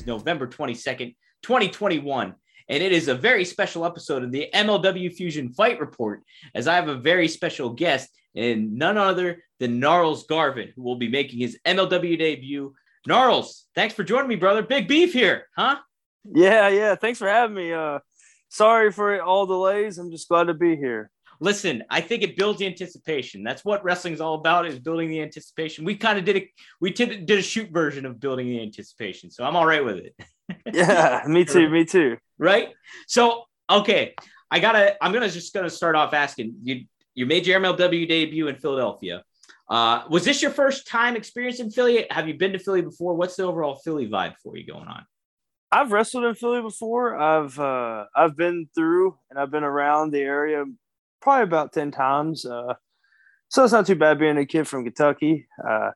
Is November 22nd, 2021. And it is a very special episode of the MLW Fusion Fight Report, as I have a very special guest, and none other than Gnarls Garvin, who will be making his MLW debut. Gnarls, thanks for joining me, brother. Big beef here, huh? Yeah, yeah. Thanks for having me. Uh, sorry for all delays. I'm just glad to be here listen, I think it builds the anticipation. That's what wrestling's all about is building the anticipation. We kind of did a we did, did a shoot version of building the anticipation. So I'm all right with it. yeah, me too, me too. Right? So, okay, I got to I'm going to just going to start off asking you you made your MLW debut in Philadelphia. Uh, was this your first time experiencing Philly? Have you been to Philly before? What's the overall Philly vibe for you going on? I've wrestled in Philly before. I've uh, I've been through and I've been around the area probably about 10 times. Uh, so it's not too bad being a kid from Kentucky. Uh,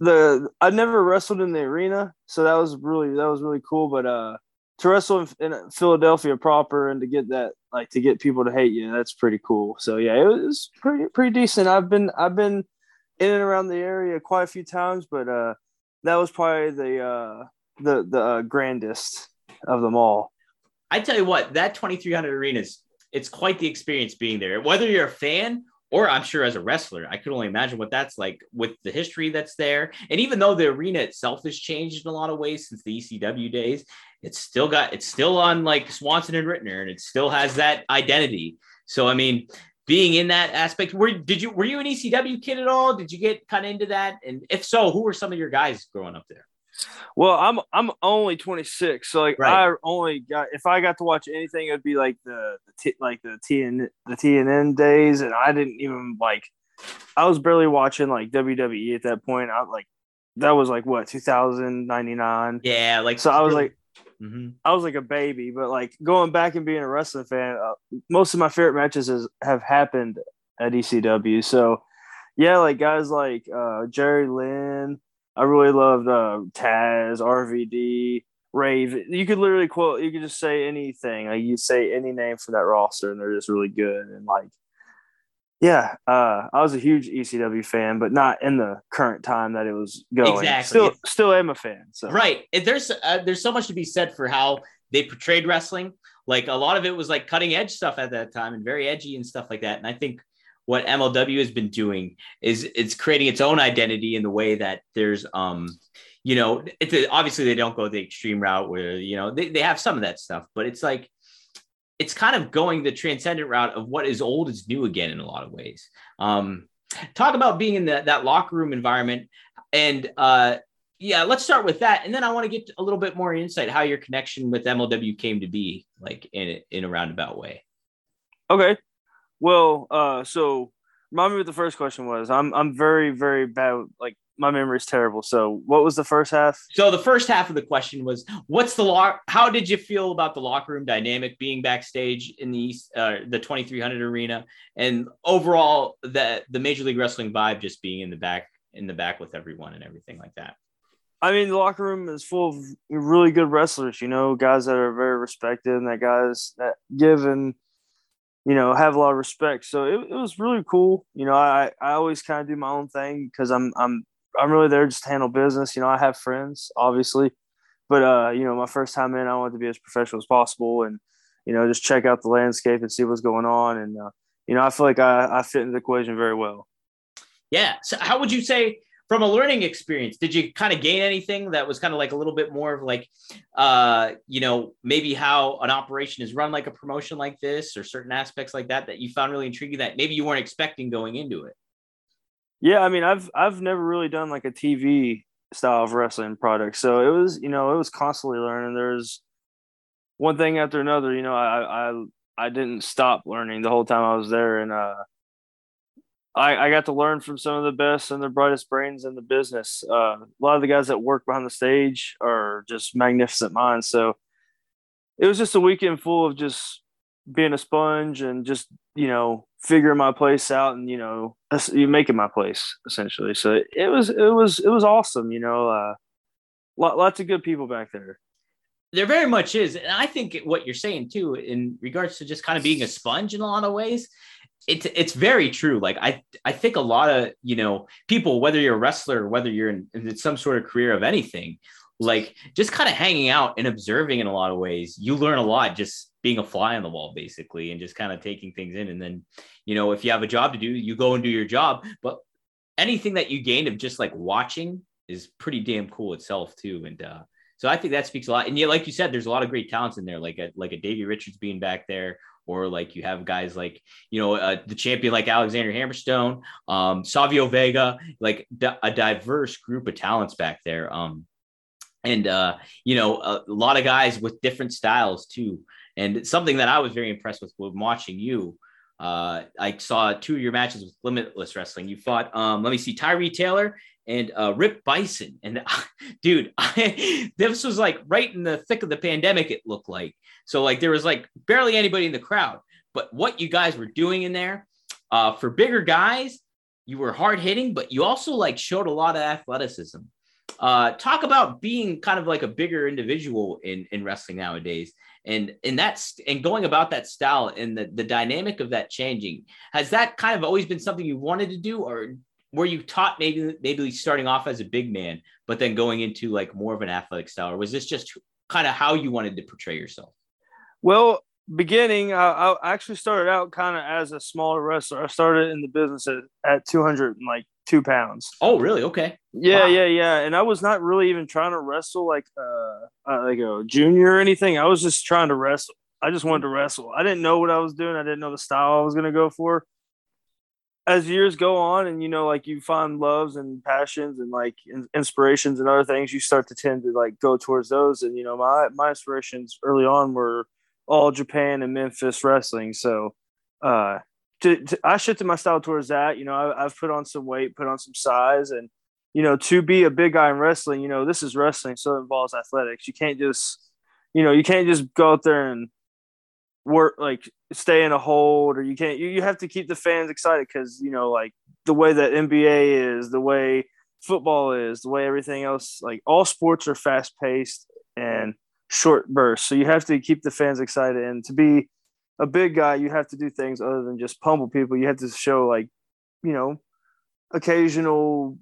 the I never wrestled in the arena, so that was really that was really cool. But uh, to wrestle in, in, Philadelphia proper and to get that like to get people to hate you, that's pretty cool. So yeah, it was pretty pretty decent. I've been I've been in and around the area quite a few times, but uh, that was probably the uh, the the uh, grandest of them all. I tell you what, that 2300 arenas it's quite the experience being there. Whether you're a fan or I'm sure as a wrestler, I could only imagine what that's like with the history that's there. And even though the arena itself has changed in a lot of ways since the ECW days, it's still got it's still on like Swanson and Ritner, and it still has that identity. So I mean, being in that aspect, were did you were you an ECW kid at all? Did you get kind of into that? And if so, who were some of your guys growing up there? Well, I'm I'm only 26, so like right. I only got if I got to watch anything, it'd be like the, the t, like the TN the TNN days, and I didn't even like I was barely watching like WWE at that point. I like that was like what 2099. Yeah, like so I was like. Mm-hmm. I was like a baby, but like going back and being a wrestling fan, uh, most of my favorite matches has, have happened at ECW. So, yeah, like guys like uh, Jerry Lynn, I really loved uh, Taz, RVD, Raven. You could literally quote. You could just say anything. Like you say any name from that roster, and they're just really good. And like, yeah, uh, I was a huge ECW fan, but not in the current time that it was going. Exactly. Still, still am a fan. So right. There's uh, there's so much to be said for how they portrayed wrestling. Like a lot of it was like cutting edge stuff at that time and very edgy and stuff like that. And I think what MLW has been doing is it's creating its own identity in the way that there's um you know it's obviously they don't go the extreme route where you know they, they have some of that stuff but it's like it's kind of going the transcendent route of what is old is new again in a lot of ways. Um talk about being in the, that locker room environment and uh yeah let's start with that. And then i want to get a little bit more insight how your connection with mlw came to be like in in a roundabout way. Okay well, uh, so remind me what the first question was. I'm I'm very very bad. Like my memory is terrible. So what was the first half? So the first half of the question was, what's the lock? How did you feel about the locker room dynamic being backstage in the East, uh, the 2300 arena, and overall the the Major League Wrestling vibe just being in the back in the back with everyone and everything like that. I mean, the locker room is full of really good wrestlers. You know, guys that are very respected and that guys that give and you know, have a lot of respect. So it, it was really cool. You know, I, I always kind of do my own thing because I'm I'm I'm really there just to handle business. You know, I have friends, obviously, but uh, you know, my first time in, I wanted to be as professional as possible and you know just check out the landscape and see what's going on. And uh, you know, I feel like I I fit in the equation very well. Yeah. So how would you say from a learning experience did you kind of gain anything that was kind of like a little bit more of like uh you know maybe how an operation is run like a promotion like this or certain aspects like that that you found really intriguing that maybe you weren't expecting going into it? Yeah i mean i've i've never really done like a tv style of wrestling product. So it was you know it was constantly learning. There's one thing after another you know i i i didn't stop learning the whole time i was there. And uh I, I got to learn from some of the best and the brightest brains in the business. Uh, a lot of the guys that work behind the stage are just magnificent minds. So it was just a weekend full of just being a sponge and just you know figuring my place out and you know you making my place essentially. So it was it was it was awesome. You know, uh, lots of good people back there there very much is. And I think what you're saying too, in regards to just kind of being a sponge in a lot of ways, it's it's very true. Like I I think a lot of you know people, whether you're a wrestler or whether you're in, in some sort of career of anything, like just kind of hanging out and observing in a lot of ways, you learn a lot just being a fly on the wall basically and just kind of taking things in. And then, you know, if you have a job to do, you go and do your job. But anything that you gain of just like watching is pretty damn cool itself too. And uh so I think that speaks a lot. And yeah, like you said, there's a lot of great talents in there, like a like a Davey Richards being back there, or like you have guys like you know uh, the champion like Alexander Hammerstone, um, Savio Vega, like d- a diverse group of talents back there. Um, and uh, you know a, lot of guys with different styles too. And something that I was very impressed with when watching you. Uh, I saw two of your matches with Limitless Wrestling. You fought, um, let me see, Tyree Taylor and uh, Rip Bison. And dude, I, this was like right in the thick of the pandemic, it looked like. So, like, there was like barely anybody in the crowd. But what you guys were doing in there uh, for bigger guys, you were hard hitting, but you also like showed a lot of athleticism. Uh, talk about being kind of like a bigger individual in, in wrestling nowadays and and that's and going about that style and the, the dynamic of that changing has that kind of always been something you wanted to do or were you taught maybe maybe starting off as a big man, but then going into like more of an athletic style, or was this just kind of how you wanted to portray yourself? Well, beginning, I, I actually started out kind of as a smaller wrestler. I started in the business at, at 200 and like two pounds. Oh, really? Okay. Yeah, wow. yeah, yeah. And I was not really even trying to wrestle like uh, uh like a junior or anything. I was just trying to wrestle. I just wanted to wrestle. I didn't know what I was doing. I didn't know the style I was going to go for as years go on and you know like you find loves and passions and like inspirations and other things you start to tend to like go towards those. And you know my my inspirations early on were all japan and memphis wrestling. So uh to, to, i shifted my style towards that. You know I, i've put on some weight put on some size and you know to be a big guy in wrestling you know this is wrestling so it involves athletics. You can't just you know you can't just go out there and work like stay in a hold or you can't you, you have to keep the fans excited because you know like the way that nba is the way football is the way everything else like all sports are fast paced and short bursts. So you have to keep the fans excited and to be a big guy you have to do things other than just pummel people. You have to show like you know occasional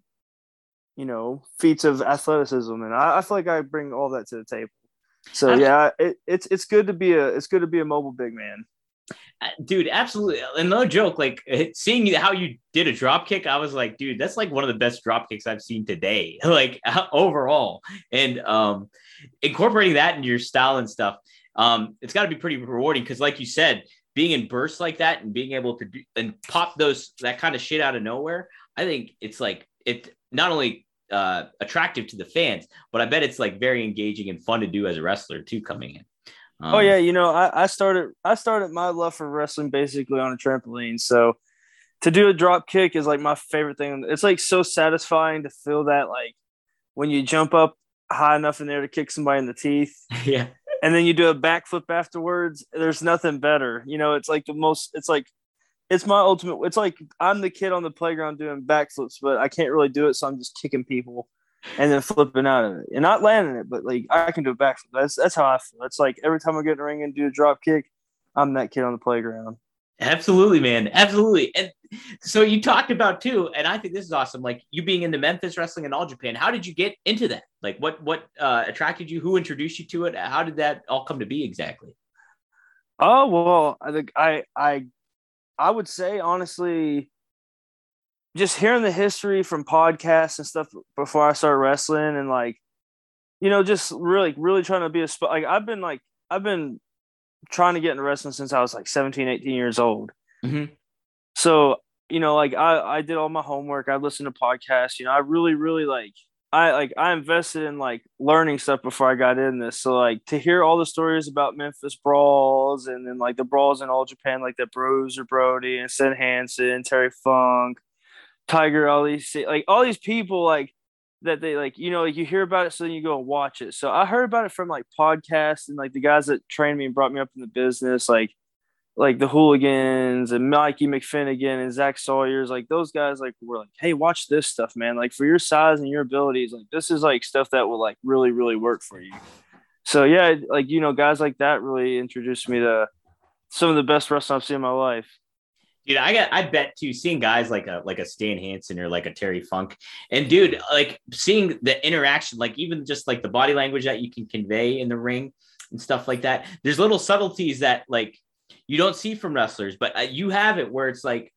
you know feats of athleticism and I, I feel like i bring all that to the table so yeah, it, it's it's good to be a it's good to be a mobile big man. Uh, dude, absolutely. And no joke, like seeing how you did a drop kick, I was like, dude, that's like one of the best drop kicks I've seen today, like overall. And um, incorporating that into your style and stuff, um, it's got to be pretty rewarding because, like you said, being in bursts like that and being able to do, and pop those that kind of shit out of nowhere, I think it's like it not only uh, attractive to the fans, but I bet it's like very engaging and fun to do as a wrestler too coming in. Um, oh yeah, you know, I, I started I started my love for wrestling basically on a trampoline. So to do a drop kick is like my favorite thing. It's like so satisfying to feel that like when you jump up high enough in there to kick somebody in the teeth. Yeah. And then you do a backflip afterwards. There's nothing better. You know, it's like the most it's like it's my ultimate. It's like I'm the kid on the playground doing backflips, but I can't really do it, so I'm just kicking people and then flipping out of it and not landing it, but like I can do a backflip. That's that's how I feel. It's like every time I get in the ring and do a drop kick, I'm that kid on the playground. Absolutely, man. Absolutely. And so you talked about too, and I think this is awesome. Like you being into Memphis wrestling and all Japan. How did you get into that? Like what what uh, attracted you? Who introduced you to it? How did that all come to be exactly? Oh well, I think I I I would say honestly, just hearing the history from podcasts and stuff before I started wrestling, and like, you know, just really, really trying to be a spot. Like I've been like I've been trying to get into wrestling since I was like 17, 18 years old. Mm-hmm. So you know, like I I did all my homework. I listened to podcasts. You know, I really, really like I like I invested in like learning stuff before I got in this. So like to hear all the stories about Memphis brawls and then like the brawls in all Japan, like the Bruiser Brody and Stan Hansen, Terry Funk, Tiger, all these like all these people like that they like you know like you hear about it so then you go and watch it. So I heard about it from like podcasts and like the guys that trained me and brought me up in the business like like the hooligans and Mikey McFinnigan and Zach Sawyer's, like those guys, like were like, hey, watch this stuff, man. Like for your size and your abilities, like this is like stuff that will like really, really work for you. so yeah, like you know, guys like that really introduced me to some of the best wrestling I've seen in my life. Dude, I got I bet too seeing guys like a like a Stan Hansen or like a Terry Funk. And dude, like seeing the interaction, like even just like the body language that you can convey in the ring and stuff like that. There's little subtleties that like you don't see from wrestlers, but uh, you have it where it's like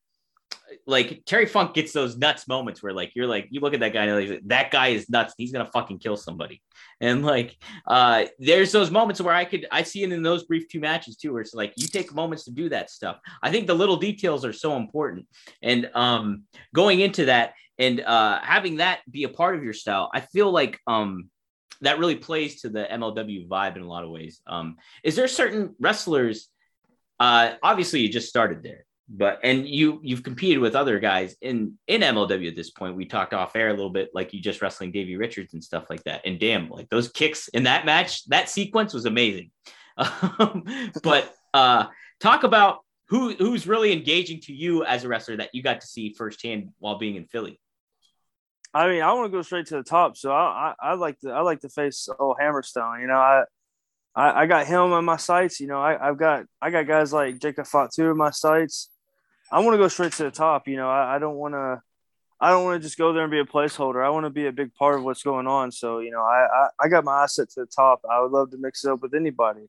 like Terry Funk gets those nuts moments where like you're like you look at that guy and like that guy is nuts. He's gonna fucking kill somebody. And like uh there's those moments where I could I see it in those brief two matches too, where it's like you take moments to do that stuff. I think the little details are so important. And um going into that and uh having that be a part of your style, I feel like um that really plays to the MLW vibe in a lot of ways. Um is there certain wrestlers uh obviously you just started there but and you you've competed with other guys in in MLW at this point. We talked off air a little bit, like you just wrestling Davey Richards and stuff like that. And damn, like those kicks in that match, that sequence was amazing. Um, but uh, talk about who who's really engaging to you as a wrestler that you got to see firsthand while being in Philly. I mean, I want to go straight to the top, so I, I, I like to I like to face old Hammerstone. You know, I I, I got him on my sights. You know, I, have got I got guys like Jacob Fatu in my sights. I want to go straight to the top. You know, I, I don't want to. I don't want to just go there and be a placeholder. I want to be a big part of what's going on. So, you know, I, I, I got my asset to the top. I would love to mix it up with anybody.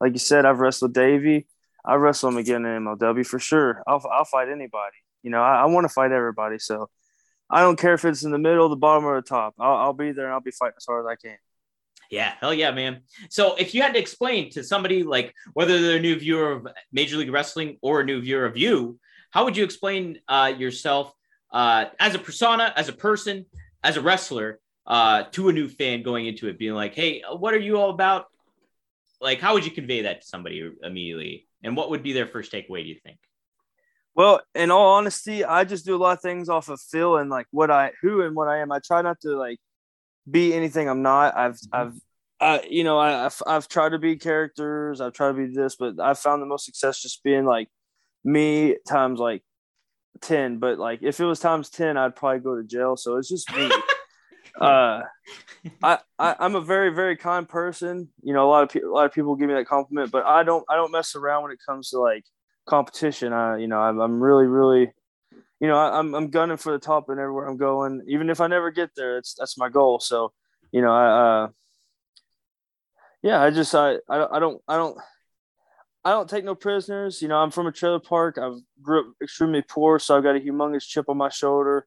Like you said, I've wrestled Davey. I wrestle him again in MLW for sure. I'll, I'll fight anybody. You know, I, I want to fight everybody. So I don't care if it's in the middle, the bottom, or the top. I'll, I'll be there and I'll be fighting as hard as I can. Yeah, hell yeah, man. So if you had to explain to somebody like whether they're a new viewer of Major League Wrestling or a new viewer of you, how would you explain uh, yourself uh, as a persona, as a person, as a wrestler uh, to a new fan going into it, being like, "Hey, what are you all about?" Like, how would you convey that to somebody immediately, and what would be their first takeaway? Do you think? Well, in all honesty, I just do a lot of things off of feel and like what I, who and what I am. I try not to like be anything I'm not. I've, mm-hmm. I've, uh, you know, I, have I've tried to be characters. I've tried to be this, but I've found the most success just being like me times like 10 but like if it was times 10 i'd probably go to jail so it's just me uh I, I i'm a very very kind person you know a lot of people a lot of people give me that compliment but i don't i don't mess around when it comes to like competition i you know i'm, I'm really really you know I, am I'm gunning for the top and everywhere i'm going even if i never get there it's that's my goal so you know i uh yeah i just i i, I don't i don't I don't take no prisoners. You know, I'm from a trailer park. I've grew up extremely poor, so I've got a humongous chip on my shoulder.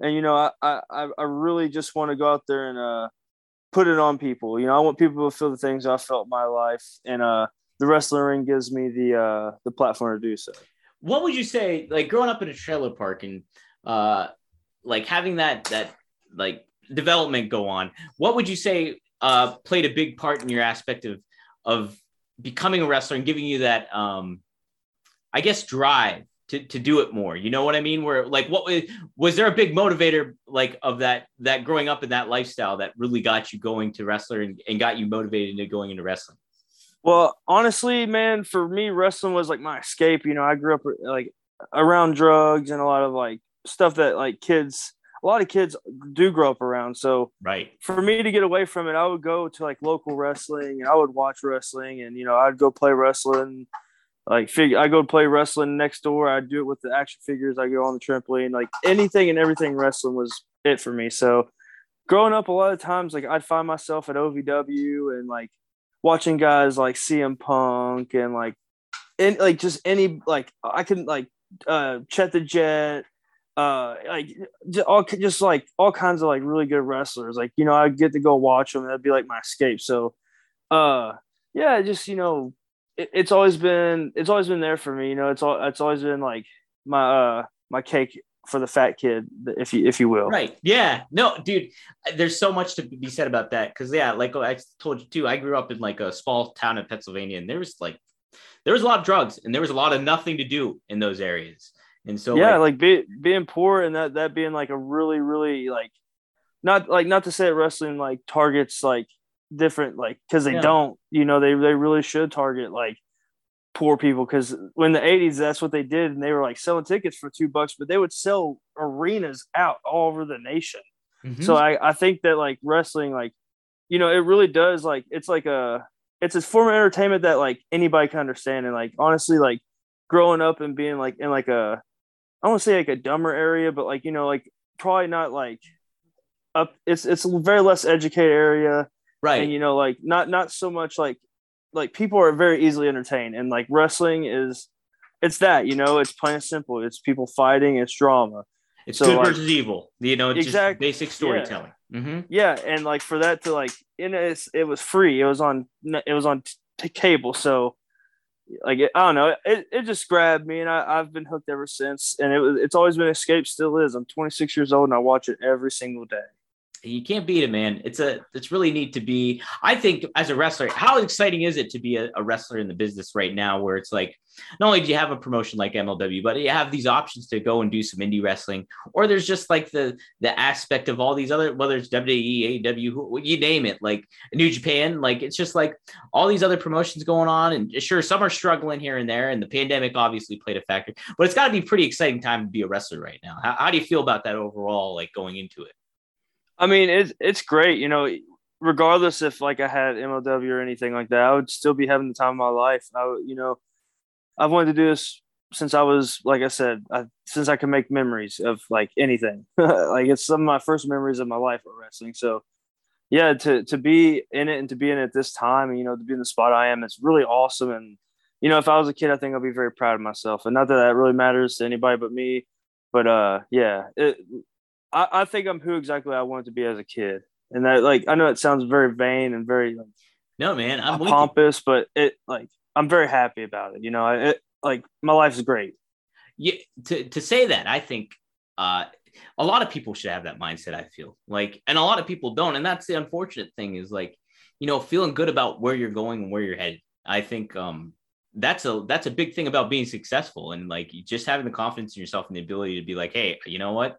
And you know, I I, I really just want to go out there and uh, put it on people. You know, I want people to feel the things I felt in my life, and uh, the wrestling ring gives me the uh, the platform to do so. What would you say, like growing up in a trailer park and uh, like having that that like development go on? What would you say uh, played a big part in your aspect of of becoming a wrestler and giving you that um i guess drive to, to do it more you know what i mean where like what was was there a big motivator like of that that growing up in that lifestyle that really got you going to wrestler and, and got you motivated into going into wrestling well honestly man for me wrestling was like my escape you know i grew up like around drugs and a lot of like stuff that like kids a lot of kids do grow up around. So right for me to get away from it, I would go to like local wrestling and I would watch wrestling and you know I'd go play wrestling. Like figure, I go play wrestling next door. I do it with the action figures. I go on the trampoline. Like anything and everything wrestling was it for me. So growing up, a lot of times like I'd find myself at OVW and like watching guys like CM Punk and like in like just any like I can like uh Chet the Jet, uh like all just like all kinds of like really good wrestlers. Like you know i get to go watch them. That'd be like my escape. So uh yeah just you know it, it's always been it's always been there for me. You know it's all it's always been like my uh my cake for the fat kid if you if you will. Right. Yeah. No dude there's so much to be said about that because yeah like i told you too i grew up in like a small town in pennsylvania and there was like there was a lot of drugs and there was a lot of nothing to do in those areas. And so yeah, like, like be, being poor and that that being like a really really like not like not to say wrestling like targets like different like because they yeah. don't you know they they really should target like poor people because when the 80s that's what they did and they were like selling tickets for two bucks but they would sell arenas out all over the nation mm-hmm. so I, I think that like wrestling like you know, it really does like it's like a it's a form of entertainment that like anybody can understand. And like honestly, like growing up and being like in like a I don't want to say like a dumber area, but like you know, like probably not like up. It's it's a very less educated area, right? And you know, like not not so much like like people are very easily entertained, and like wrestling is it's that you know it's plain and simple. It's people fighting. It's drama. It's so, good like, versus evil. You know, exactly basic storytelling. Yeah. Mm-hmm. yeah, and like for that to like in it, it was free. It was on it was on t- cable, so like it, I don't know, it, it just grabbed me, and I, I've been hooked ever since. And it was it's always been escape, still is. I'm 26 years old, and I watch it every single day you can't beat it, man. It's a it's really neat to be. I think as a wrestler, how exciting is it to be a, a, wrestler in the business right now, where it's like not only do you have a promotion like MLW, but you have these options to go and do some indie wrestling, or there's just like the the aspect of all these other whether it's WWE, AEW, you name it, like New Japan, like it's just like all these other promotions going on, and sure some are struggling here and there, and the pandemic obviously played a factor, but it's got to be pretty exciting time to be a wrestler right now. How, how do you feel about that overall, like going into it? I mean, it's it's great. You know, regardless if like I had MLW or anything like that, I would still be having the time of my life. I you know, I've wanted to do this since I was, like I said, I, since I can make memories of like anything. like it's some of my first memories of my life of wrestling. So, yeah, to to be in it and to be in it this time, and you know, to be in the spot I am, it's really awesome. And you know, if I was a kid, I think I'd be very proud of myself. And not that that really matters to anybody but me, but uh, yeah, it, I, I think I'm who exactly I wanted to be as a kid. And that like I know it sounds very vain and very like no man, I'm pompous, but it like I'm very happy about it. You know, it like my life is great. Yeah, to to say that, I think uh a lot of people should have that mindset, I feel. Like and a lot of people don't. And that's the unfortunate thing is like, you know, feeling good about where you're going and where you're headed. I think um that's a that's a big thing about being successful and like just having the confidence in yourself and the ability to be like, hey, you know what?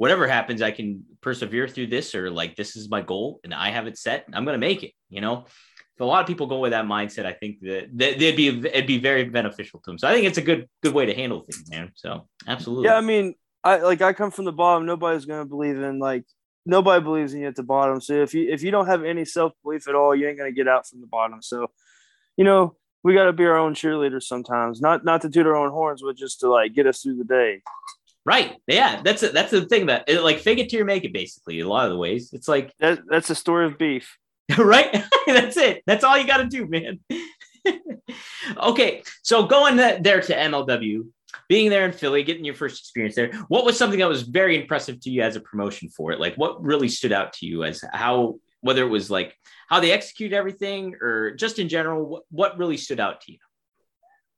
Whatever happens, I can persevere through this, or like this is my goal and I have it set. I'm to make it. You know, a lot of people go with that mindset, I think that they'd be it'd be very beneficial to them. So I think it's a good good way to handle things, man. So absolutely. Yeah, I mean, I like I come from the bottom. Nobody's to believe in like nobody believes in you at the bottom. So if you if you don't have any self belief at all, you ain't to get out from the bottom. So, you know, we got to be our own cheerleaders sometimes. Not not to toot our own horns, but just to like get us through the day. Right. Yeah. That's it. That's the thing that it, like fake it till you make it. Basically, a lot of the ways it's like that, that's the story of beef. right. that's it. That's all you got to do, man. okay. So going there to MLW, being there in Philly, getting your first experience there, what was something that was very impressive to you as a promotion for it? Like what really stood out to you as how, whether it was like how they execute everything or just in general, what, what really stood out to you?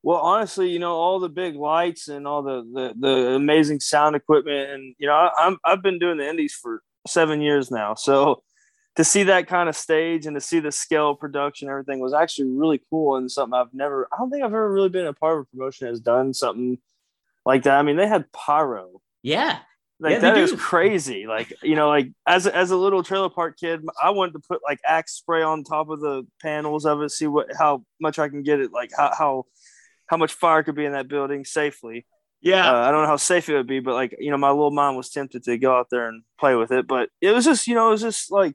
Well, honestly, you know, all the big lights and all the the, the amazing sound equipment, and you know, I, I'm I've been doing the indies for seven years now, so to see that kind of stage and to see the scale of production, everything was actually really cool and something I've never. I don't think I've ever really been a part of a promotion has done something like that. I mean, they had pyro. Yeah. Like yeah, that is crazy. Like you know, like as as a little trailer park kid, I wanted to put like axe spray on top of the panels of it, see what how much I can get it, like how how how much fire could be in that building safely. Yeah, uh, I don't know how safe it would be, but like you know, my little mom was tempted to go out there and play with it, but it was just you know, it was just like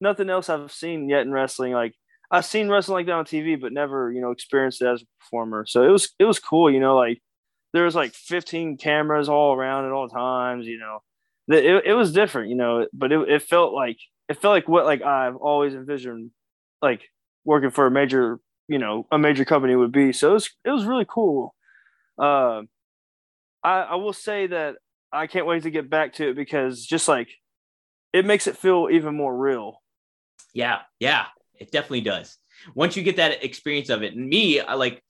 nothing else I've seen yet in wrestling. Like I've seen wrestling like that on TV, but never you know experienced it as a performer. So it was it was cool, you know, like there was like 15 cameras all around at all times, you know. It, it was different, you know, but it, it felt like it felt like what like I've always envisioned like working for a major you know a major company would be. So it was it was really cool. Uh, I I will say that I can't wait to get back to it because just like it makes it feel even more real. Yeah, yeah, it definitely does. Once you get that experience of it, and me, I like,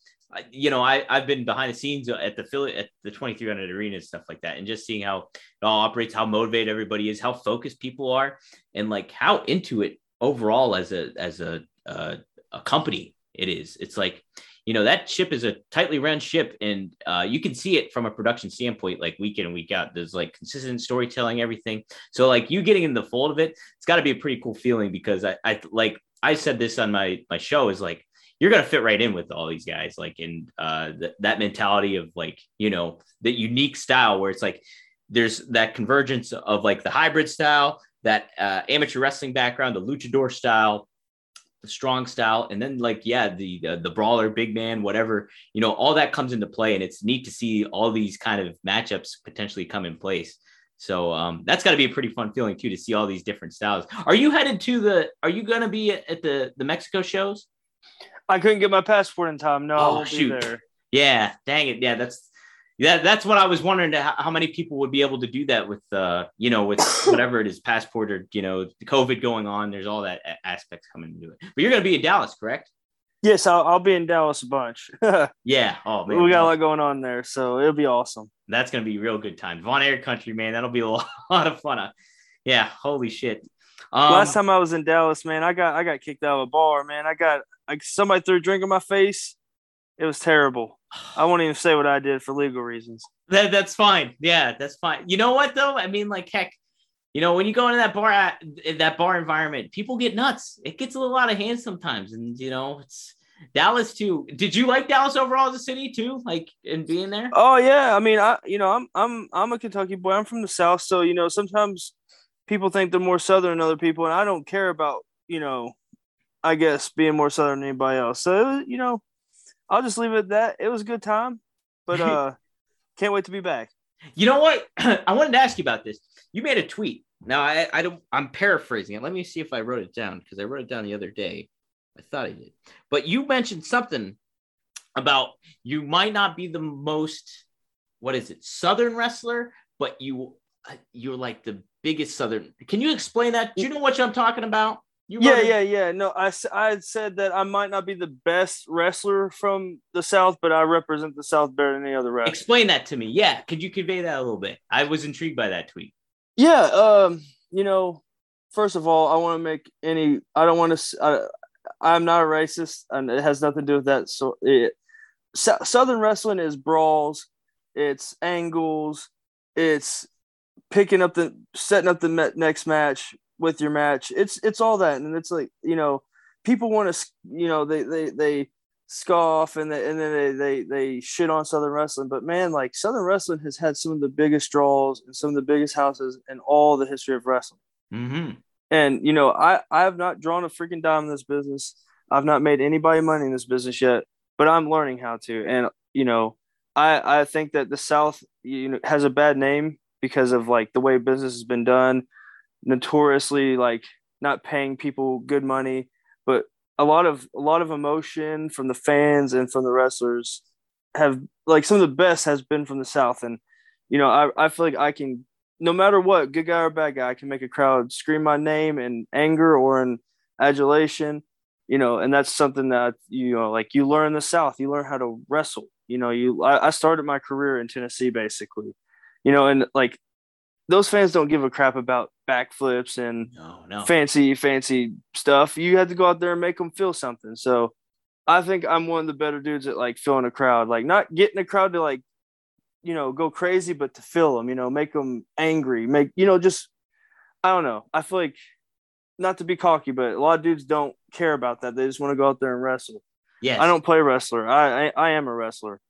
you know, I I've been behind the scenes at the Philly at the 2300 arena and stuff like that, and just seeing how it all operates, how motivated everybody is, how focused people are, and like how into it overall as a as a uh, a company it is. It's like, you know, that ship is a tightly run ship, and uh, you can see it from a production standpoint, like week in and week out. There's like consistent storytelling, everything. So, like you getting in the fold of it, it's got to be a pretty cool feeling because I, I like I said this on my my show is like you're gonna fit right in with all these guys, like in uh, th- that mentality of like you know the unique style where it's like there's that convergence of like the hybrid style that uh, amateur wrestling background, the luchador style, strong style, and then like yeah, the, the the brawler, big man, whatever you know, all that comes into play, and it's neat to see all these kind of matchups potentially come in place. So um, that's got to be a pretty fun feeling too to see all these different styles. Are you headed to the? Are you going to be at the the Mexico shows? I couldn't get my passport in time. No, oh, I won't shoot. be there. Yeah, dang it. Yeah, that's yeah, that's what I was wondering how many people would be able to do that with, uh, you know, with whatever it is, passport or you know, COVID going on. There's all that aspects coming into it. But you're going to be in Dallas, correct? Yes, I'll, I'll be in Dallas a bunch. yeah. Oh man, we got a lot going on there, so it'll be awesome. That's going to be real good time. Von Erich Country, man, that'll be a lot of fun. Yeah, holy shit. Um, Last time I was in Dallas, man, I got I got kicked out of a bar. Man, I got like somebody threw a drink in my face. It was terrible. I won't even say what I did for legal reasons. That that's fine. Yeah, that's fine. You know what though? I mean, like heck, you know, when you go into that bar that bar environment, people get nuts. It gets a little out of hand sometimes, and you know, it's Dallas too. Did you like Dallas overall as a city too? Like in being there? Oh yeah. I mean, I you know, I'm I'm I'm a Kentucky boy. I'm from the South, so you know, sometimes people think they're more Southern than other people, and I don't care about you know, I guess being more Southern than anybody else. So you know, I'll just leave it at that. It was a good time, but uh, can't wait to be back. You know what? I wanted to ask you about this. You made a tweet. Now I, I don't. I'm paraphrasing it. Let me see if I wrote it down because I wrote it down the other day. I thought I did, but you mentioned something about you might not be the most what is it southern wrestler, but you uh, you're like the biggest southern. Can you explain that? Do you know what I'm talking about? You yeah, yeah, yeah. No, I, I had said that I might not be the best wrestler from the South, but I represent the South better than any other wrestler. Explain that to me. Yeah. Could you convey that a little bit? I was intrigued by that tweet. Yeah. Um, you know, first of all, I want to make any, I don't want to, I, I'm not a racist and it has nothing to do with that. So it, Southern wrestling is brawls, it's angles, it's picking up the, setting up the next match, with your match. It's it's all that, and it's like you know, people want to you know they they they scoff and they, and then they, they they shit on Southern wrestling, but man, like Southern wrestling has had some of the biggest draws and some of the biggest houses in all the history of wrestling. Mm-hmm. And you know, I I have not drawn a freaking dime in this business. I've not made anybody money in this business yet, but I'm learning how to. And you know, I I think that the South you know has a bad name because of like the way business has been done notoriously like not paying people good money, but a lot of a lot of emotion from the fans and from the wrestlers have like some of the best has been from the South. And you know, I, I feel like I can no matter what, good guy or bad guy, I can make a crowd scream my name in anger or in adulation, you know, and that's something that you know, like you learn the South, you learn how to wrestle. You know, you I, I started my career in Tennessee basically, you know, and like those fans don't give a crap about backflips and no, no. fancy, fancy stuff. You have to go out there and make them feel something. So I think I'm one of the better dudes at like filling a crowd, like not getting a crowd to like, you know, go crazy, but to fill them, you know, make them angry, make, you know, just, I don't know. I feel like not to be cocky, but a lot of dudes don't care about that. They just want to go out there and wrestle. Yeah. I don't play wrestler. I, I, I am a wrestler.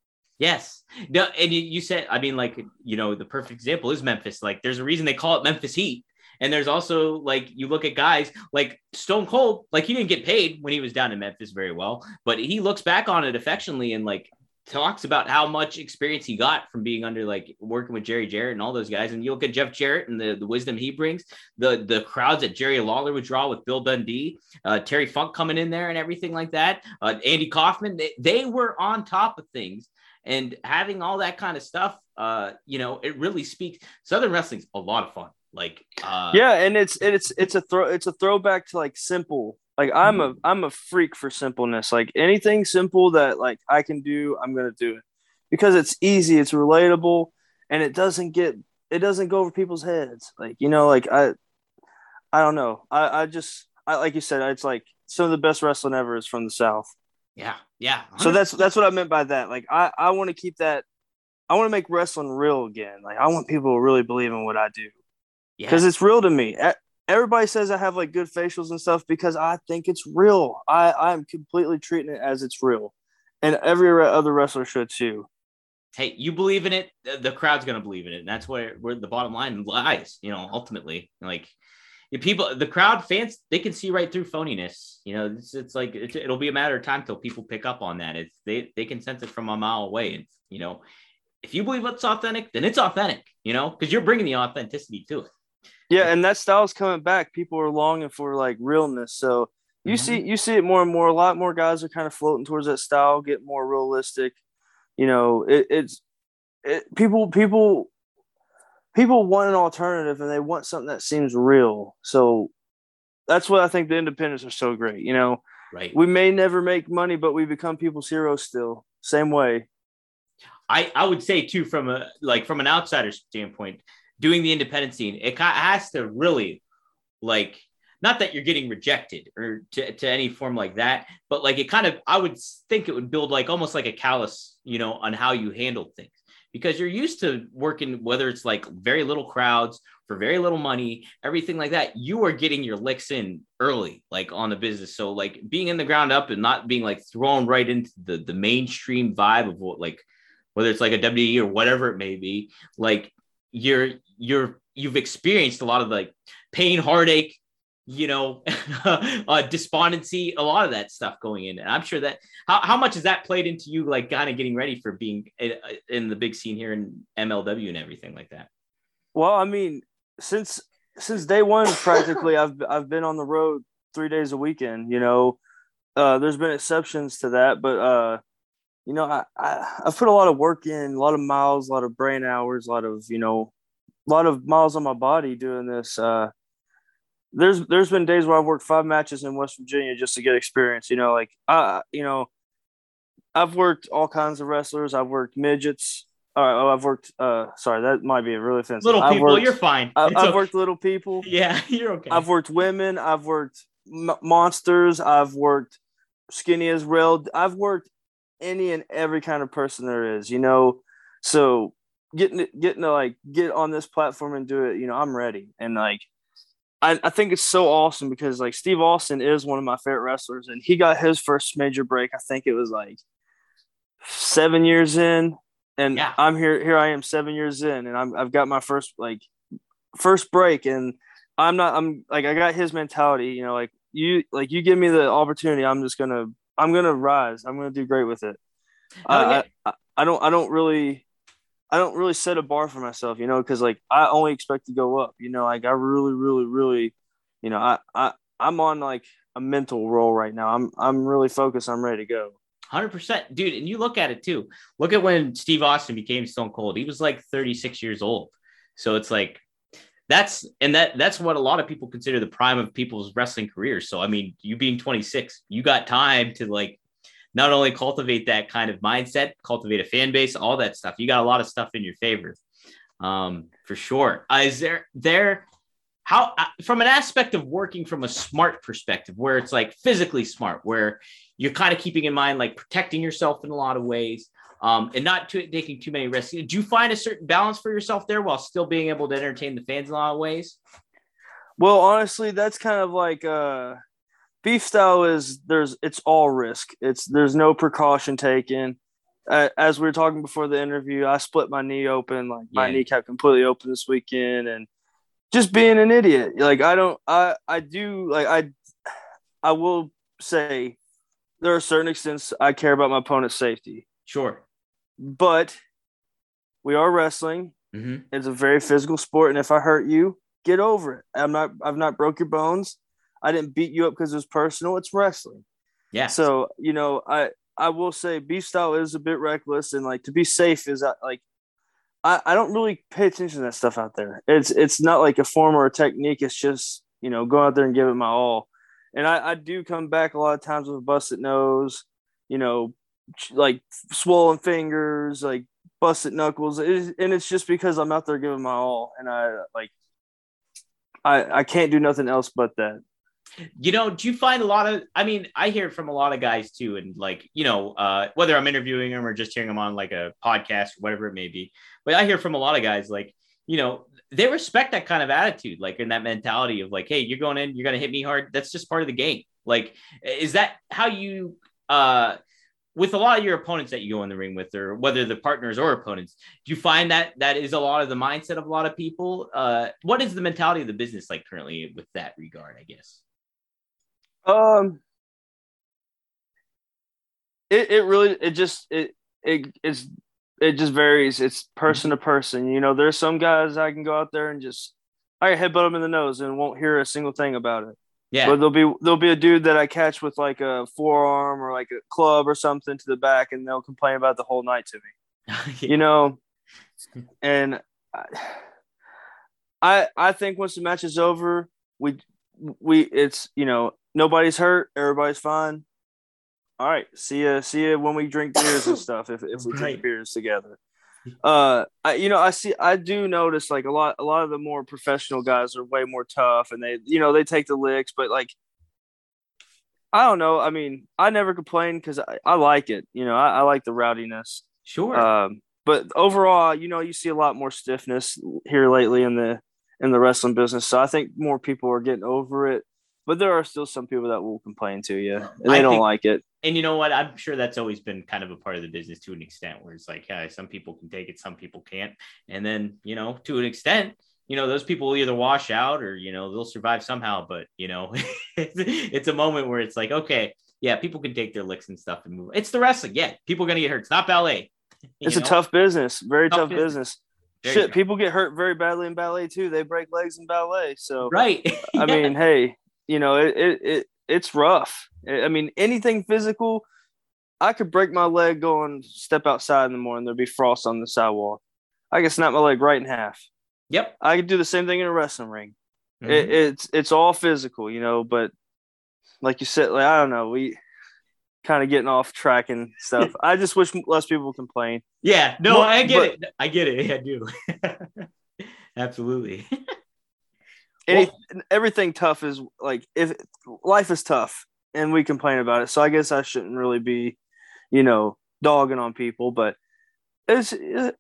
Yes. No, and you said, I mean, like, you know, the perfect example is Memphis. Like, there's a reason they call it Memphis Heat. And there's also like you look at guys like Stone Cold, like he didn't get paid when he was down in Memphis very well, but he looks back on it affectionately and like talks about how much experience he got from being under like working with Jerry Jarrett and all those guys. And you look at Jeff Jarrett and the, the wisdom he brings, the the crowds that Jerry Lawler would draw with Bill Dundee, uh, Terry Funk coming in there and everything like that. Uh, Andy Kaufman, they, they were on top of things and having all that kind of stuff uh you know it really speaks southern wrestling's a lot of fun. Like uh yeah and it's it's it's a throw it's a throwback to like simple like i'm mm-hmm. a i'm a freak for simpleness. Like anything simple that like i can do i'm gonna do it. Because it's easy it's relatable and it doesn't get it doesn't go over people's heads. Like you know like i i don't know. I i just i like you said it's like some of the best wrestling ever is from the south. Yeah, yeah. 100%. So that's that's what I meant by that. Like I I want to keep that. I want to make wrestling real again. Like I want people to really believe in what I do. Yeah. Because it's real to me. Everybody says I have like good facials and stuff because I think it's real. I I'm completely treating it as it's real, and every other wrestler should too. Hey, you believe in it, the crowd's gonna believe in it, and that's where where the bottom line lies. You know, ultimately, like people, the crowd, fans, they can see right through phoniness. You know, it's, it's like it, it'll be a matter of time till people pick up on that. It's they they can sense it from a mile away. And you know, if you believe it's authentic, then it's authentic. You know, because you're bringing the authenticity to it. Yeah, and that style's coming back. People are longing for like realness. So you mm-hmm. see you see it more and more. A lot more guys are kind of floating towards that style, get more realistic. You know, it, it's it, people people people want an alternative and they want something that seems real. So that's what I think the independents are so great. You know, right? We may never make money, but we become people's heroes still. Same way. I I would say too, from a like from an outsider standpoint, doing the independent scene, it has to really like not that you're getting rejected or to, to any form like that, but like it kind of I would think it would build like almost like a callus, you know, on how you handle things because you're used to working whether it's like very little crowds for very little money everything like that you are getting your licks in early like on the business. So like being in the ground up and not being like thrown right into the the mainstream vibe of what like whether it's like a WWE or whatever it may be like you're you're you've experienced a lot of like pain heartache you know, uh, despondency, a lot of that stuff going in. And I'm sure that how, how much has that played into you, like kind of getting ready for being in, in the big scene here in MLW and everything like that? Well, I mean, since since day one, practically, I've I've been on the road three days a weekend. You know, uh, there's been exceptions to that, but uh, you know, I, I I've put a lot of work in, a lot of miles, a lot of brain hours, a lot of you know, a lot of miles on my body doing this. Uh, there's there's been days where I've worked five matches in West Virginia just to get experience. You know, like uh, you know, I've worked all kinds of wrestlers. I've worked midgets. Uh, oh, I've worked. Uh, sorry, that might be a really offensive. Little people, worked, you're fine. I, have okay. worked little people. Yeah, you're okay. I've worked women. I've worked m- monsters. I've worked skinny as rail. I've worked any and every kind of person there is. You know, so getting getting to like get on this platform and do it. You know, I'm ready and like I, I think it's so awesome because like Steve Austin is one of my favorite wrestlers, and he got his first major break. I think it was like seven years in, and yeah. I'm here. Here I am, seven years in, and I'm I've got my first like first break, and I'm not. I'm like I got his mentality. You know, like you like you give me the opportunity, I'm just gonna I'm gonna rise. I'm gonna do great with it. Oh, yeah. I, I don't I don't really I don't really set a bar for myself, you know, because like I only expect to go up, you know, like I really, really, really, you know, I, I I'm on like a mental roll right now. I'm I'm really focused. I'm ready to go. Hundred percent, dude. And you look at it too. Look at when Steve Austin became Stone Cold. He was like 36 years old. So it's like that's and that that's what a lot of people consider the prime of people's wrestling careers. So I mean, you being 26, you got time to like not only cultivate that kind of mindset, cultivate a fan base, all that stuff. You got a lot of stuff in your favor, um, for sure. Uh, is there there how uh, from an aspect of working from a smart perspective, where it's like physically smart, where you're kind of keeping in mind like protecting yourself in a lot of ways. Um, and not too, taking too many risks. Do you find a certain balance for yourself there while still being able to entertain the fans in a lot of ways? Well, honestly, that's kind of like uh, beef style is there's it's all risk. It's there's no precaution taken. Uh, as we were talking before the interview, I split my knee open, like my yeah. kneecap completely open this weekend, and just being an idiot. Like I don't, I I do like I, I will say, there are certain extents I care about my opponent's safety. Sure, but we are wrestling. Mm-hmm. It's a very physical sport, and if I hurt you, get over it. I'm not. I've not broke your bones. I didn't beat you up because it was personal. It's wrestling. Yeah. So you know, I I will say beef style is a bit reckless, and like to be safe is uh, like I I don't really pay attention to that stuff out there. It's it's not like a form or a technique. It's just you know go out there and give it my all. And I, I do come back a lot of times with a busted nose, you know, like swollen fingers, like busted knuckles, and it's just because I'm out there giving my all, and I like I I can't do nothing else but that you know do you find a lot of i mean i hear from a lot of guys too and like you know uh, whether i'm interviewing them or just hearing them on like a podcast or whatever it may be but i hear from a lot of guys like you know they respect that kind of attitude like in that mentality of like hey you're going in you're going to hit me hard that's just part of the game like is that how you uh with a lot of your opponents that you go in the ring with, or whether the partners or opponents, do you find that that is a lot of the mindset of a lot of people? Uh, what is the mentality of the business like currently with that regard? I guess. Um, it it really it just it it it's it just varies. It's person to person. You know, there's some guys I can go out there and just I headbutt them in the nose and won't hear a single thing about it. Yeah. But there'll be there'll be a dude that I catch with like a forearm or like a club or something to the back, and they'll complain about the whole night to me. yeah. You know, and I I think once the match is over, we we it's you know nobody's hurt, everybody's fine. All right, see ya, see ya when we drink beers and stuff. If if we Right. drink beers together, uh, I you know I see I do notice like a lot a lot of the more professional guys are way more tough, and they you know they take the licks, but like I don't know. I mean, I never complain because I, I like it. You know, I, I like the rowdiness. Sure. Um, but overall, you know, you see a lot more stiffness here lately in the in the wrestling business. So I think more people are getting over it. But there are still some people that will complain to you, and they I don't think- like it. and you know what? I'm sure that's always been kind of a part of the business to an extent, where it's like, yeah, some people can take it, some people can't, and then you know, to an extent, you know, those people will either wash out or you know they'll survive somehow. But you know, it's, it's a moment where it's like, okay, yeah, people can take their licks and stuff and move. It's the wrestling, yeah. People are gonna get hurt. It's not ballet. It's a tough business, very Tough tough, business. business. Shit, people get hurt very badly in ballet too. They break legs in ballet. So right? I Yeah. mean, hey, you know, it, it, it it's rough. I mean, anything physical, I could break my leg going step outside in the morning. There'd be frost on the sidewalk. I could snap my leg right in half. yep. I could do the same thing in a wrestling ring. Mhm. It, it's it's all physical, you know. But like you said, like I don't know, we kind of getting off track and stuff. I just wish less people complain. Yeah, no, I get but- it. I get it. I do. Absolutely. Any, everything tough is like if life is tough and we complain about it. So I guess I shouldn't really be, you know, dogging on people. But it's it,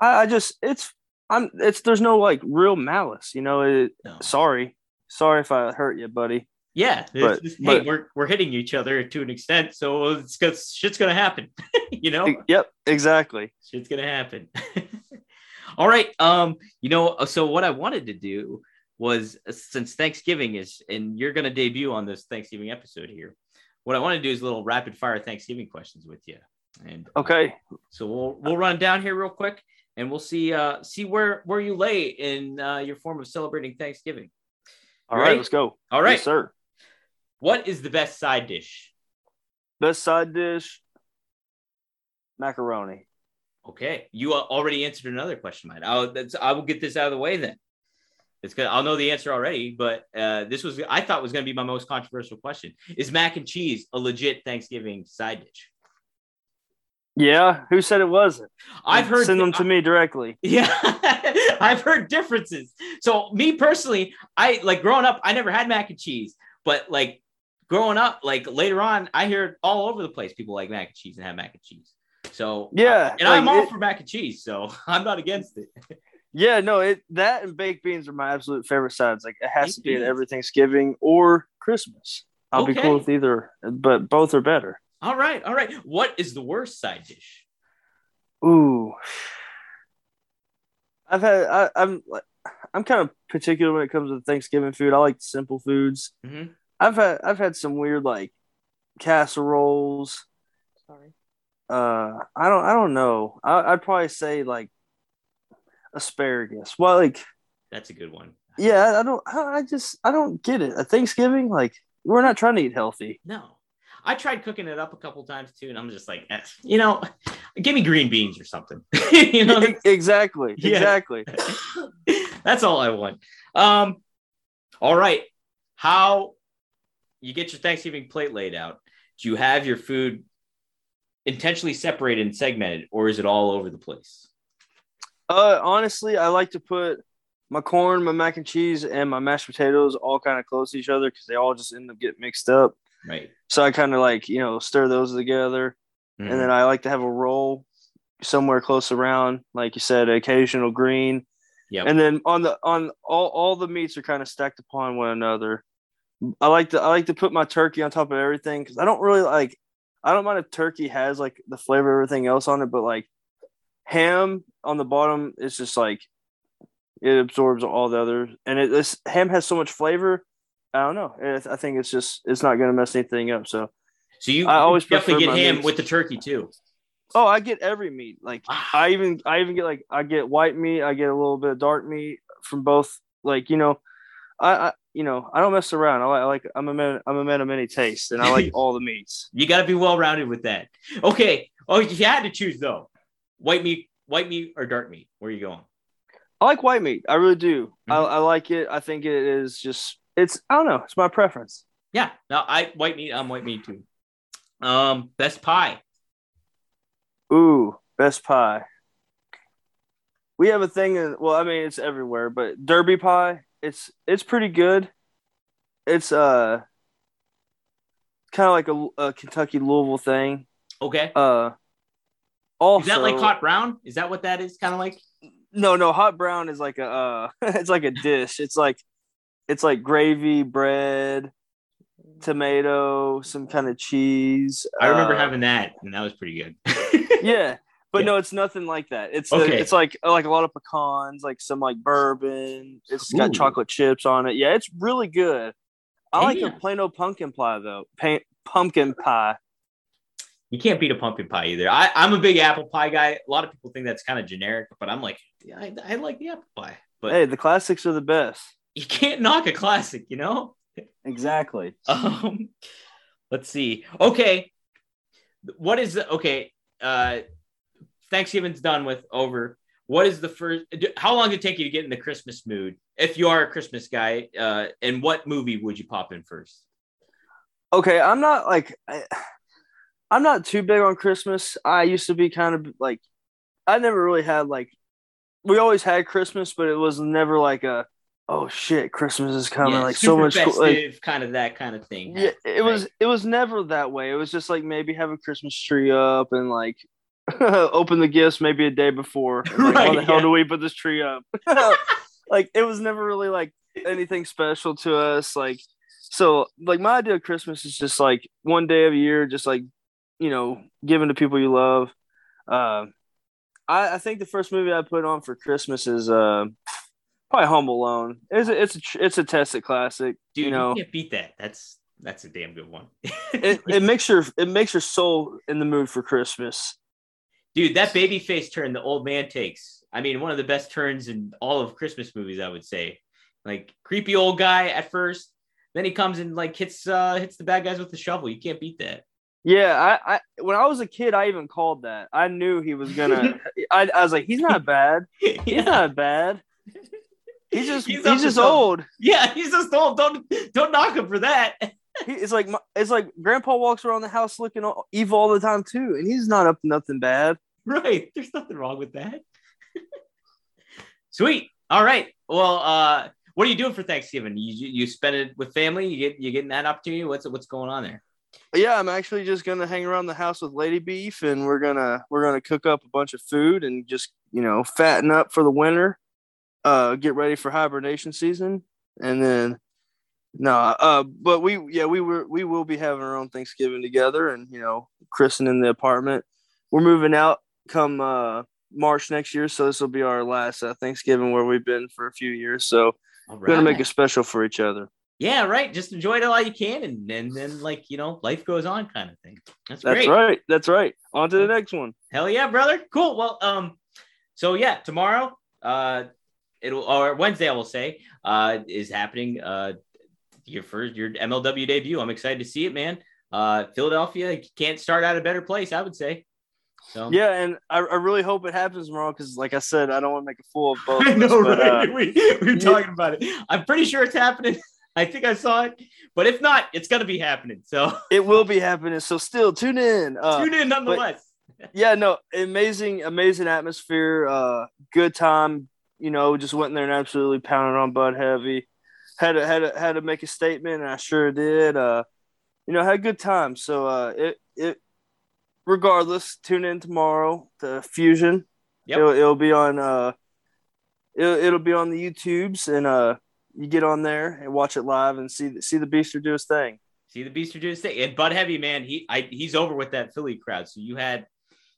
I, I just it's I'm it's there's no like real malice, you know. It, No. sorry, sorry if I hurt you, buddy. Yeah, it's But- just, hey, we're we're hitting each other to an extent, so it's cause shit's gonna happen. you know, Yep, exactly. shit's gonna happen. All right. Um, you know, so what I wanted to do was since Thanksgiving is and you're gonna debut on this Thanksgiving episode here, what I want to do is a little rapid fire Thanksgiving questions with you. And Okay. so we'll we'll run down here real quick and we'll see uh see where where you lay in uh, your form of celebrating Thanksgiving. All right, let's go. All right. Yes, sir. What is the best side dish? Best side dish, macaroni. Okay, you uh, already answered another question, mine. I'll, that's, I will get this out of the way then. It's good. I'll know the answer already, but uh, this was I thought was going to be my most controversial question. Is mac and cheese a legit Thanksgiving side dish? Yeah, who said it wasn't? I've heard Send them to me directly. Yeah, I've heard differences. So me personally, I like growing up, I never had mac and cheese, but like growing up, like later on, I hear all over the place. People like mac and cheese and have mac and cheese. So Yeah, and I'm all it- for mac and cheese, so I'm not against it. Yeah, no, it that and baked beans are my absolute favorite sides. Like it has Baked to be at every Thanksgiving or Christmas. I'll be cool with either, but both are better. All right, all right. What is the worst side dish? Ooh, I've had I, I'm I'm kind of particular when it comes to Thanksgiving food. I like simple foods. Mhm. I've had I've had some weird like casseroles. Sorry. Uh, I don't I don't know. I, I'd probably say like asparagus. Well, like That's a good one. yeah, I don't. I just I don't get it. At Thanksgiving, like we're not trying to eat healthy. No, I tried cooking it up a couple times too, and I'm just like, eh, you know, give me green beans or something. you know, exactly, Yeah. exactly. That's all I want. Um, all right. How you get your Thanksgiving plate laid out? Do you have your food intentionally separated and segmented, or is it all over the place? Uh, honestly, I like to put my corn, my mac and cheese, and my mashed potatoes all kind of close to each other because they all just end up getting mixed up. Right. So I kind of like you know stir those together, Mhm. and then I like to have a roll somewhere close around, like you said, occasional green, Yeah. and then on the on all all the meats are kind of stacked upon one another. I like to I like to put my turkey on top of everything because I don't really like I don't mind if turkey has like the flavor of everything else on it, but like ham on the bottom it's just like it absorbs all the others, and it this ham has so much flavor. I don't know. It, I think it's just it's not going to mess anything up. So, So you I always definitely prefer get ham meats. with the turkey too. oh, I get every meat. Like Wow. I even I even get like I get white meat. I get a little bit of dark meat from both. Like you know, I, I you know I don't mess around. I like, I like I'm a man I'm a man of many tastes, and I like all the meats. You got to be well rounded with that. Okay. Oh, if you had to choose though, white meat, white meat or dark meat, where are you going? I like white meat. I really do. I, Mhm. I like it. I think it is just it's I don't know. It's my preference. Yeah, no, I white meat. I'm white meat too. Um, best pie. Ooh, best pie. We have a thing. In, well, I mean, it's everywhere, but Derby pie. It's it's pretty good. It's uh kind of like a, a Kentucky Louisville thing. Okay. Uh, also, Is that like hot brown? Is that what that is? Kind of like. No, no, hot brown is like a uh, it's like a dish. It's like it's like gravy, bread, tomato, some kind of cheese. I remember uh, having that, and that was pretty good. yeah but Yeah. no it's nothing like that it's the, Okay. it's like like a lot of pecans like some like bourbon it's got chocolate chips on it yeah it's really good i like a plain old pumpkin pie though pa- pumpkin pie you can't beat a pumpkin pie either. I, I'm a big apple pie guy. A lot of people think that's kind of generic, but I'm like, yeah, I, I like the apple pie. But hey the classics are the best you can't knock a classic, you know. exactly Um, let's see. Okay, what is the okay? Uh, Thanksgiving's done with over. What is the first? How long did it take you to get in the Christmas mood? If you are a Christmas guy, uh, and what movie would you pop in first? okay i'm not like I, i'm not too big on christmas i used to be kind of like i never really had like we always had christmas but it was never like a oh shit christmas is coming Yeah, like so much cool- like, kind of that kind of thing. yeah it was it was never that way it was just like maybe have a christmas tree up and like open the gifts maybe a day before like, how Right, the hell yeah. do we put this tree up like it was never really like anything special to us like so like my idea of christmas is just like one day of a year just like you know giving to people you love um I, I think the first movie I put on for Christmas is uh, probably Home Alone. It's a, it's a it's a tested classic. Dude, you know, you can't beat that. That's that's a damn good one. it, it makes your it makes your soul in the mood for Christmas. Dude, that baby face turn the old man takes. I mean, one of the best turns in all of Christmas movies, I would say. Like creepy old guy at first, then he comes and like hits uh hits the bad guys with the shovel. You can't beat that. Yeah, I, I when I was a kid, I even called that. I knew he was gonna. I, I was like, he's not bad. He's yeah. not bad. He's just He's he's, just something. old. yeah, he's just old. Don't don't knock him for that. He, it's like it's like Grandpa walks around the house looking all, evil all the time too, and he's not up to nothing bad. Right. There's nothing wrong with that. Sweet. All right. Well, uh, what are you doing for Thanksgiving? You you you spend it with family? You get you getting that opportunity? What's what's going on there? Yeah, I'm actually just gonna hang around the house with Lady Beef, and we're gonna we're gonna cook up a bunch of food and just you know fatten up for the winter, uh, get ready for hibernation season, and then no, uh, but we yeah we were we will be having our own Thanksgiving together, and you know christening the apartment. We're moving out come uh March next year, so this will be our last uh, Thanksgiving where we've been for a few years. So All we're gonna make it special for each other. Yeah, right. Just enjoy it all you can, and and then like you know, life goes on, kind of thing. That's, That's great. right. That's right. On to the next one. Hell yeah, brother. Cool. Well, um, so yeah, tomorrow, uh, it'll or Wednesday, I will say, uh, is happening. Uh, your first your MLW debut. I'm excited to see it, man. Uh, Philadelphia can't start out a better place, I would say. So Yeah, and I, I really hope it happens tomorrow because, like I said, I don't want to make a fool of both. I of us, know, but, right? uh, we, we were yeah. talking about it. I'm pretty sure it's happening. I think I saw it, but if not, it's gonna be happening. So it will be happening. So still tune in. Uh, tune in nonetheless. yeah, no, amazing, amazing atmosphere. Uh, good time. You know, just went in there and absolutely pounded on Bud Heavy. Had to, had to, had to make a statement, and I sure did. Uh, you know, had a good time. So uh, it it regardless, tune in tomorrow to Fusion. Yep. It'll, it'll be on uh, it'll, it'll be on the YouTubes, and uh, you get on there and watch it live and see see the Beaster do his thing. See the Beast do his thing. And Bud Heavy, man, he I, he's over with that Philly crowd. So you had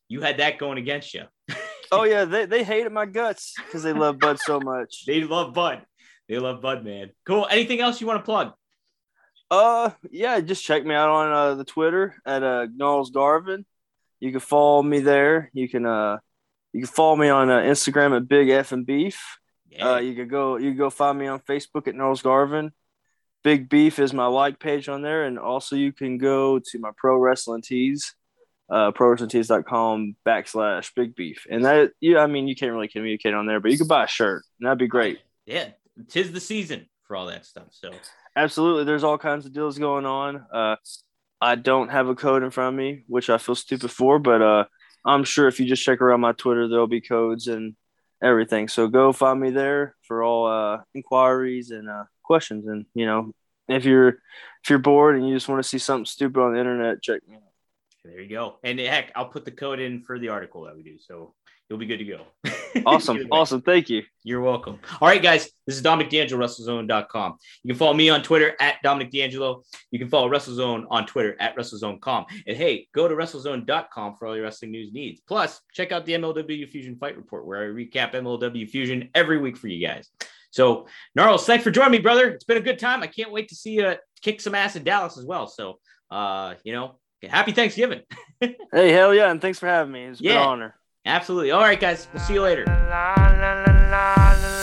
you had that going against you. oh yeah, they, they hated my guts because they love Bud so much. they love Bud. They love Bud, man. Cool. Anything else you want to plug? Uh, yeah, just check me out on uh, the Twitter at uh, Gnarls Garvin. You can follow me there. You can uh, you can follow me on uh, Instagram at Big F and Beef. Yeah. Uh, you can go you can go find me on Facebook at Gnarls Garvin. Big Beef is my like page on there, and also you can go to my Pro Wrestling Tees, uh, prowrestlingtees.com backslash Big Beef, and that yeah, I mean you can't really communicate on there, but you can buy a shirt, and that'd be great. Yeah, tis the season for all that stuff. So absolutely, there's all kinds of deals going on. Uh, I don't have a code in front of me, which I feel stupid for, but uh, I'm sure if you just check around my Twitter, there'll be codes and everything. So go find me there for all uh, inquiries and uh, questions. And you know, if you're if you're bored and you just want to see something stupid on the internet, check me out. There you go. And heck, I'll put the code in for the article that we do. So you'll be good to go. awesome. awesome. Thank you. You're welcome. All right, guys. This is Dominic D'Angelo, WrestleZone.com. You can follow me on Twitter at Dominic D'Angelo. You can follow WrestleZone on Twitter at WrestleZone.com. And hey, go to WrestleZone.com for all your wrestling news needs. Plus, check out the MLW Fusion Fight Report, where I recap MLW Fusion every week for you guys. So, Gnarls, thanks for joining me, brother. It's been a good time. I can't wait to see you kick some ass in Dallas as well. So, uh, you know, happy Thanksgiving. hey, hell yeah. And thanks for having me. It's yeah. been an honor. Absolutely. All right, guys. We'll see you later. La, la, la,